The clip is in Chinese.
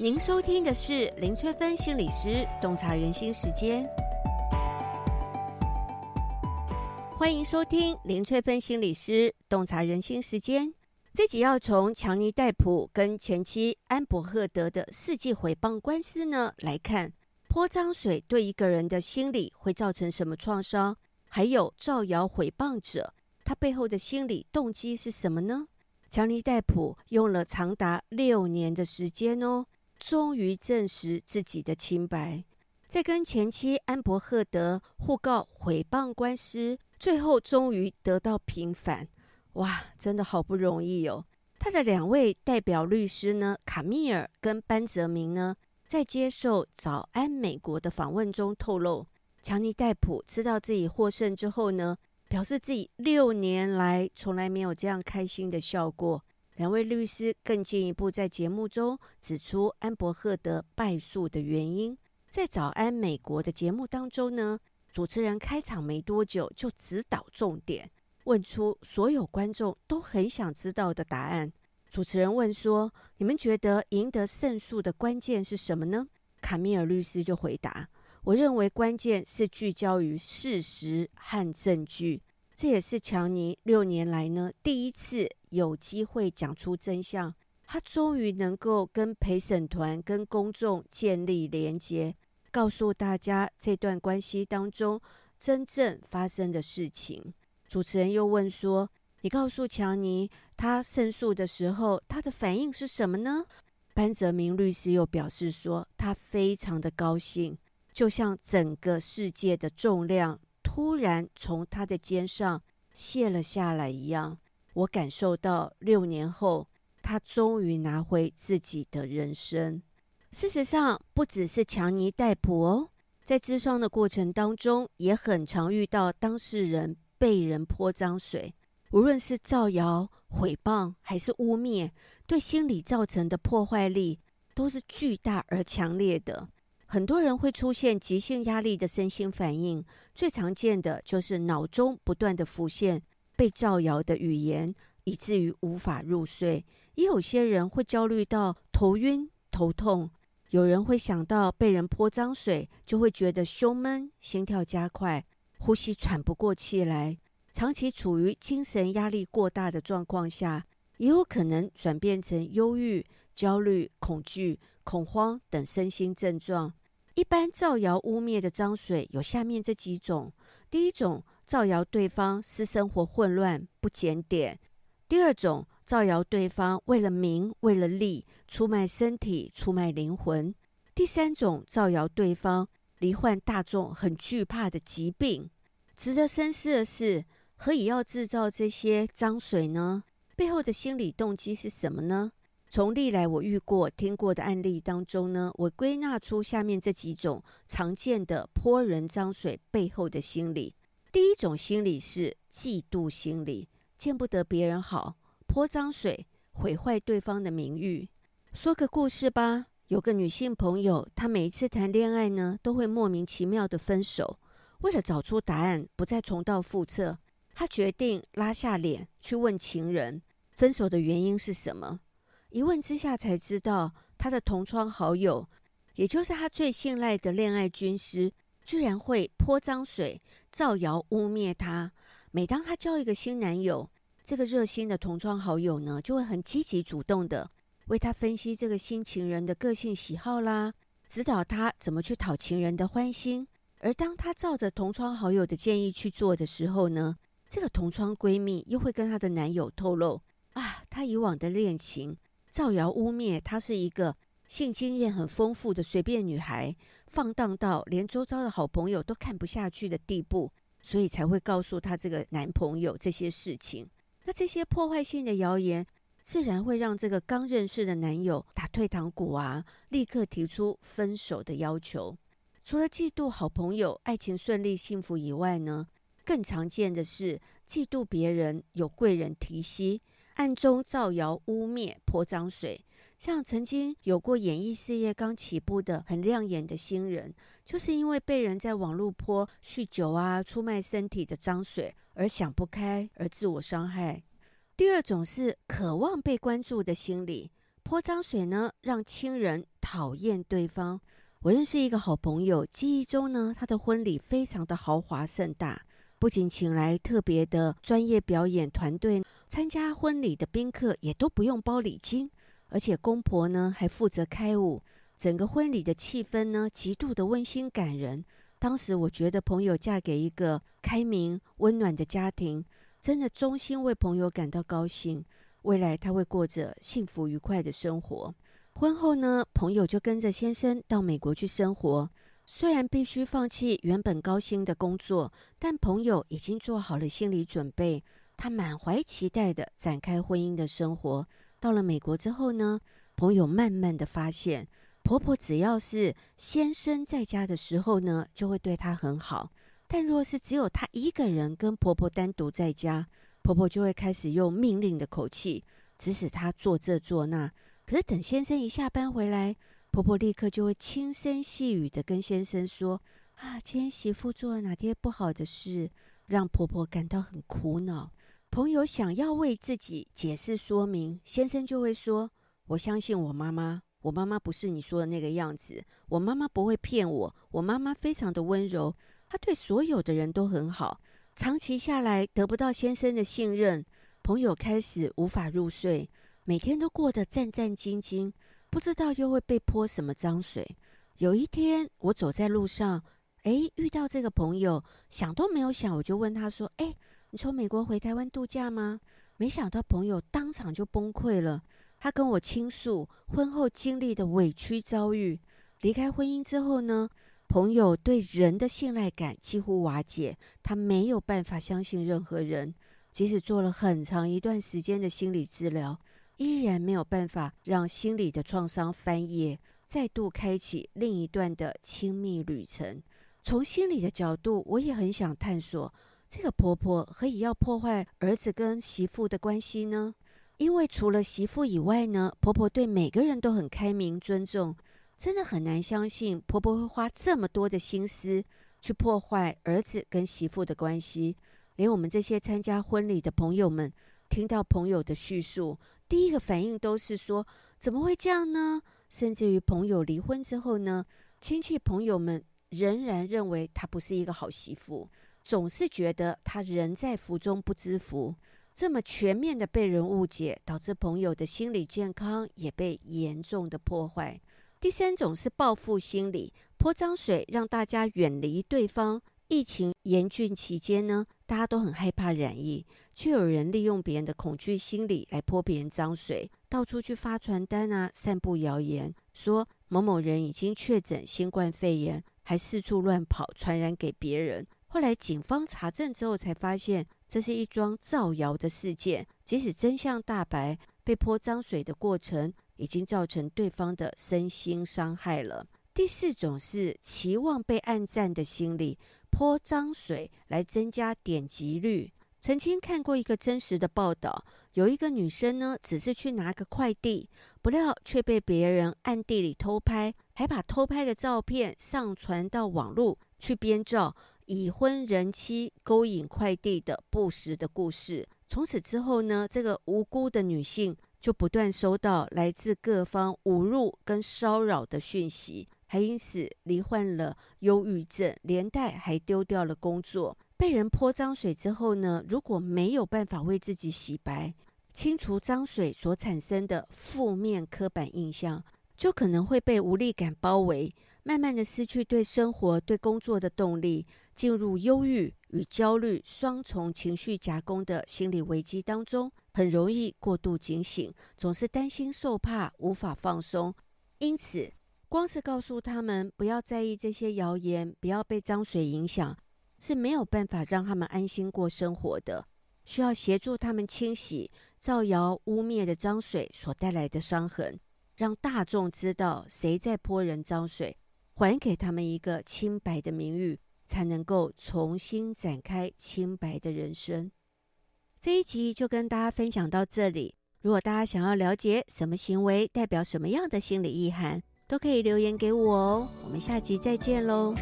您收听的是林翠芬心理师洞察人心时间，欢迎收听林翠芬心理师洞察人心时间。这集要从强尼戴普跟前妻安柏赫德的世纪毁谤官司呢来看，泼脏水对一个人的心理会造成什么创伤？还有造谣毁谤者，他背后的心理动机是什么呢？强尼戴普用了长达六年的时间哦。终于证实自己的清白，在跟前妻安柏赫德互告诽谤官司，最后终于得到平反。哇，真的好不容易哦！他的两位代表律师呢，卡米尔跟班泽明呢，在接受早安美国的访问中透露，强尼戴普知道自己获胜之后呢，表示自己六年来从来没有这样开心的笑过。两位律师更进一步在节目中指出安柏赫德败诉的原因。在早安美国的节目当中呢，主持人开场没多久就直导重点，问出所有观众都很想知道的答案。主持人问说：“你们觉得赢得胜诉的关键是什么呢？”卡米尔律师就回答：“我认为关键是聚焦于事实和证据。”这也是乔尼六年来呢第一次有机会讲出真相，他终于能够跟陪审团、跟公众建立连结，告诉大家这段关系当中真正发生的事情。主持人又问说：“你告诉强尼他胜诉的时候，他的反应是什么呢？”班泽明律师又表示说：“他非常的高兴，就像整个世界的重量。”突然从他的肩上卸了下来一样，我感受到六年后，他终于拿回自己的人生。事实上，不只是强尼戴普哦，在咨商的过程当中，也很常遇到当事人被人泼脏水，无论是造谣、诽谤还是污蔑，对心理造成的破坏力都是巨大而强烈的。很多人会出现急性压力的身心反应，最常见的就是脑中不断的浮现被造谣的语言，以至于无法入睡。也有些人会焦虑到头晕头痛，有人会想到被人泼脏水，就会觉得胸闷、心跳加快、呼吸喘不过气来。长期处于精神压力过大的状况下，也有可能转变成忧郁、焦虑、恐惧、恐慌等身心症状。一般造谣污蔑的脏水有下面这几种：第一种，造谣对方私生活混乱不检点；第二种，造谣对方为了名为了利出卖身体出卖灵魂；第三种，造谣对方罹患大众很惧怕的疾病。值得深思的是，何以要制造这些脏水呢？背后的心理动机是什么呢？从历来我遇过、听过的案例当中呢，我归纳出下面这几种常见的泼人脏水背后的心理。第一种心理是嫉妒心理，见不得别人好，泼脏水，毁坏对方的名誉。说个故事吧，有个女性朋友，她每一次谈恋爱呢，都会莫名其妙的分手。为了找出答案，不再重蹈覆辙，她决定拉下脸去问情人，分手的原因是什么。一问之下才知道，她的同窗好友，也就是她最信赖的恋爱军师，居然会泼脏水、造谣污蔑他。每当他交一个新男友，这个热心的同窗好友呢，就会很积极主动的为他分析这个新情人的个性喜好啦，指导他怎么去讨情人的欢心。而当他照着同窗好友的建议去做的时候呢，这个同窗闺蜜又会跟她的男友透露啊，她以往的恋情。造谣污蔑她是一个性经验很丰富的随便女孩，放荡到连周遭的好朋友都看不下去的地步，所以才会告诉她这个男朋友这些事情。那这些破坏性的谣言，自然会让这个刚认识的男友打退堂鼓啊，立刻提出分手的要求。除了嫉妒好朋友爱情顺利幸福以外呢，更常见的是嫉妒别人有贵人提携。暗中造谣污蔑泼脏水，像曾经有过演艺事业刚起步的很亮眼的新人，就是因为被人在网络泼酗酒啊、出卖身体的脏水而想不开而自我伤害。第二种是渴望被关注的心理，泼脏水呢，让亲人讨厌对方。我认识一个好朋友，记忆中呢，他的婚礼非常的豪华盛大，不仅请来特别的专业表演团队，参加婚礼的宾客也都不用包礼金，而且公婆呢还负责开舞，整个婚礼的气氛呢极度的温馨感人。当时我觉得朋友嫁给一个开明温暖的家庭，真的衷心为朋友感到高兴，未来他会过着幸福愉快的生活。婚后呢，朋友就跟着先生到美国去生活。虽然必须放弃原本高薪的工作，但朋友已经做好了心理准备。他满怀期待地展开婚姻的生活。到了美国之后呢，朋友慢慢地发现，婆婆只要是先生在家的时候呢，就会对她很好；但若是只有她一个人跟婆婆单独在家，婆婆就会开始用命令的口气指使她做这做那。可是等先生一下班回来，婆婆立刻就会轻声细语地跟先生说：“啊，今天媳妇做了哪些不好的事，让婆婆感到很苦恼。”朋友想要为自己解释说明，先生就会说：“我相信我妈妈，我妈妈不是你说的那个样子，我妈妈不会骗我，我妈妈非常的温柔，她对所有的人都很好。”长期下来得不到先生的信任，朋友开始无法入睡。每天都过得战战兢兢，不知道又会被泼什么脏水。有一天，我走在路上，诶，遇到这个朋友，想都没有想，我就问他说：“诶，你从美国回台湾度假吗？”没想到朋友当场就崩溃了，他跟我倾诉婚后经历的委屈遭遇。离开婚姻之后呢，朋友对人的信赖感几乎瓦解，他没有办法相信任何人，即使做了很长一段时间的心理治疗。依然没有办法让心理的创伤翻页，再度开启另一段的亲密旅程。从心理的角度，我也很想探索，这个婆婆何以要破坏儿子跟媳妇的关系呢？因为除了媳妇以外呢，婆婆对每个人都很开明尊重，真的很难相信婆婆会花这么多的心思去破坏儿子跟媳妇的关系。连我们这些参加婚礼的朋友们，听到朋友的叙述。第一个反应都是说，怎么会这样呢？甚至于朋友离婚之后呢，亲戚朋友们仍然认为她不是一个好媳妇，总是觉得他人在福中不知福。这么全面的被人误解，导致朋友的心理健康也被严重的破坏。第三种是报复心理，泼脏水让大家远离对方。疫情严峻期间呢，大家都很害怕染疫，却有人利用别人的恐惧心理来泼别人脏水，到处去发传单啊，散布谣言，说某某人已经确诊新冠肺炎，还四处乱跑，传染给别人。后来警方查证之后，才发现这是一桩造谣的事件。即使真相大白，被泼脏水的过程已经造成对方的身心伤害了。第四种是期望被暗赞的心理。泼脏水来增加点击率。曾经看过一个真实的报道，有一个女生呢，只是去拿个快递，不料却被别人暗地里偷拍，还把偷拍的照片上传到网络去编造已婚人妻勾引快递的不实的故事。从此之后呢，这个无辜的女性就不断收到来自各方侮辱跟骚扰的讯息。还因此罹患了忧郁症，连带还丢掉了工作。被人泼脏水之后呢，如果没有办法为自己洗白、清除脏水所产生的负面刻板印象，就可能会被无力感包围，慢慢的失去对生活、对工作的动力，进入忧郁与焦虑双重情绪夹攻的心理危机当中，很容易过度警醒，总是担心受怕，无法放松，因此。光是告诉他们不要在意这些谣言，不要被脏水影响，是没有办法让他们安心过生活的。需要协助他们清洗造谣污蔑的脏水所带来的伤痕，让大众知道谁在泼人脏水，还给他们一个清白的名誉，才能够重新展开清白的人生。这一集就跟大家分享到这里。如果大家想要了解什么行为代表什么样的心理意涵，都可以留言给我哦，我们下集再见喽。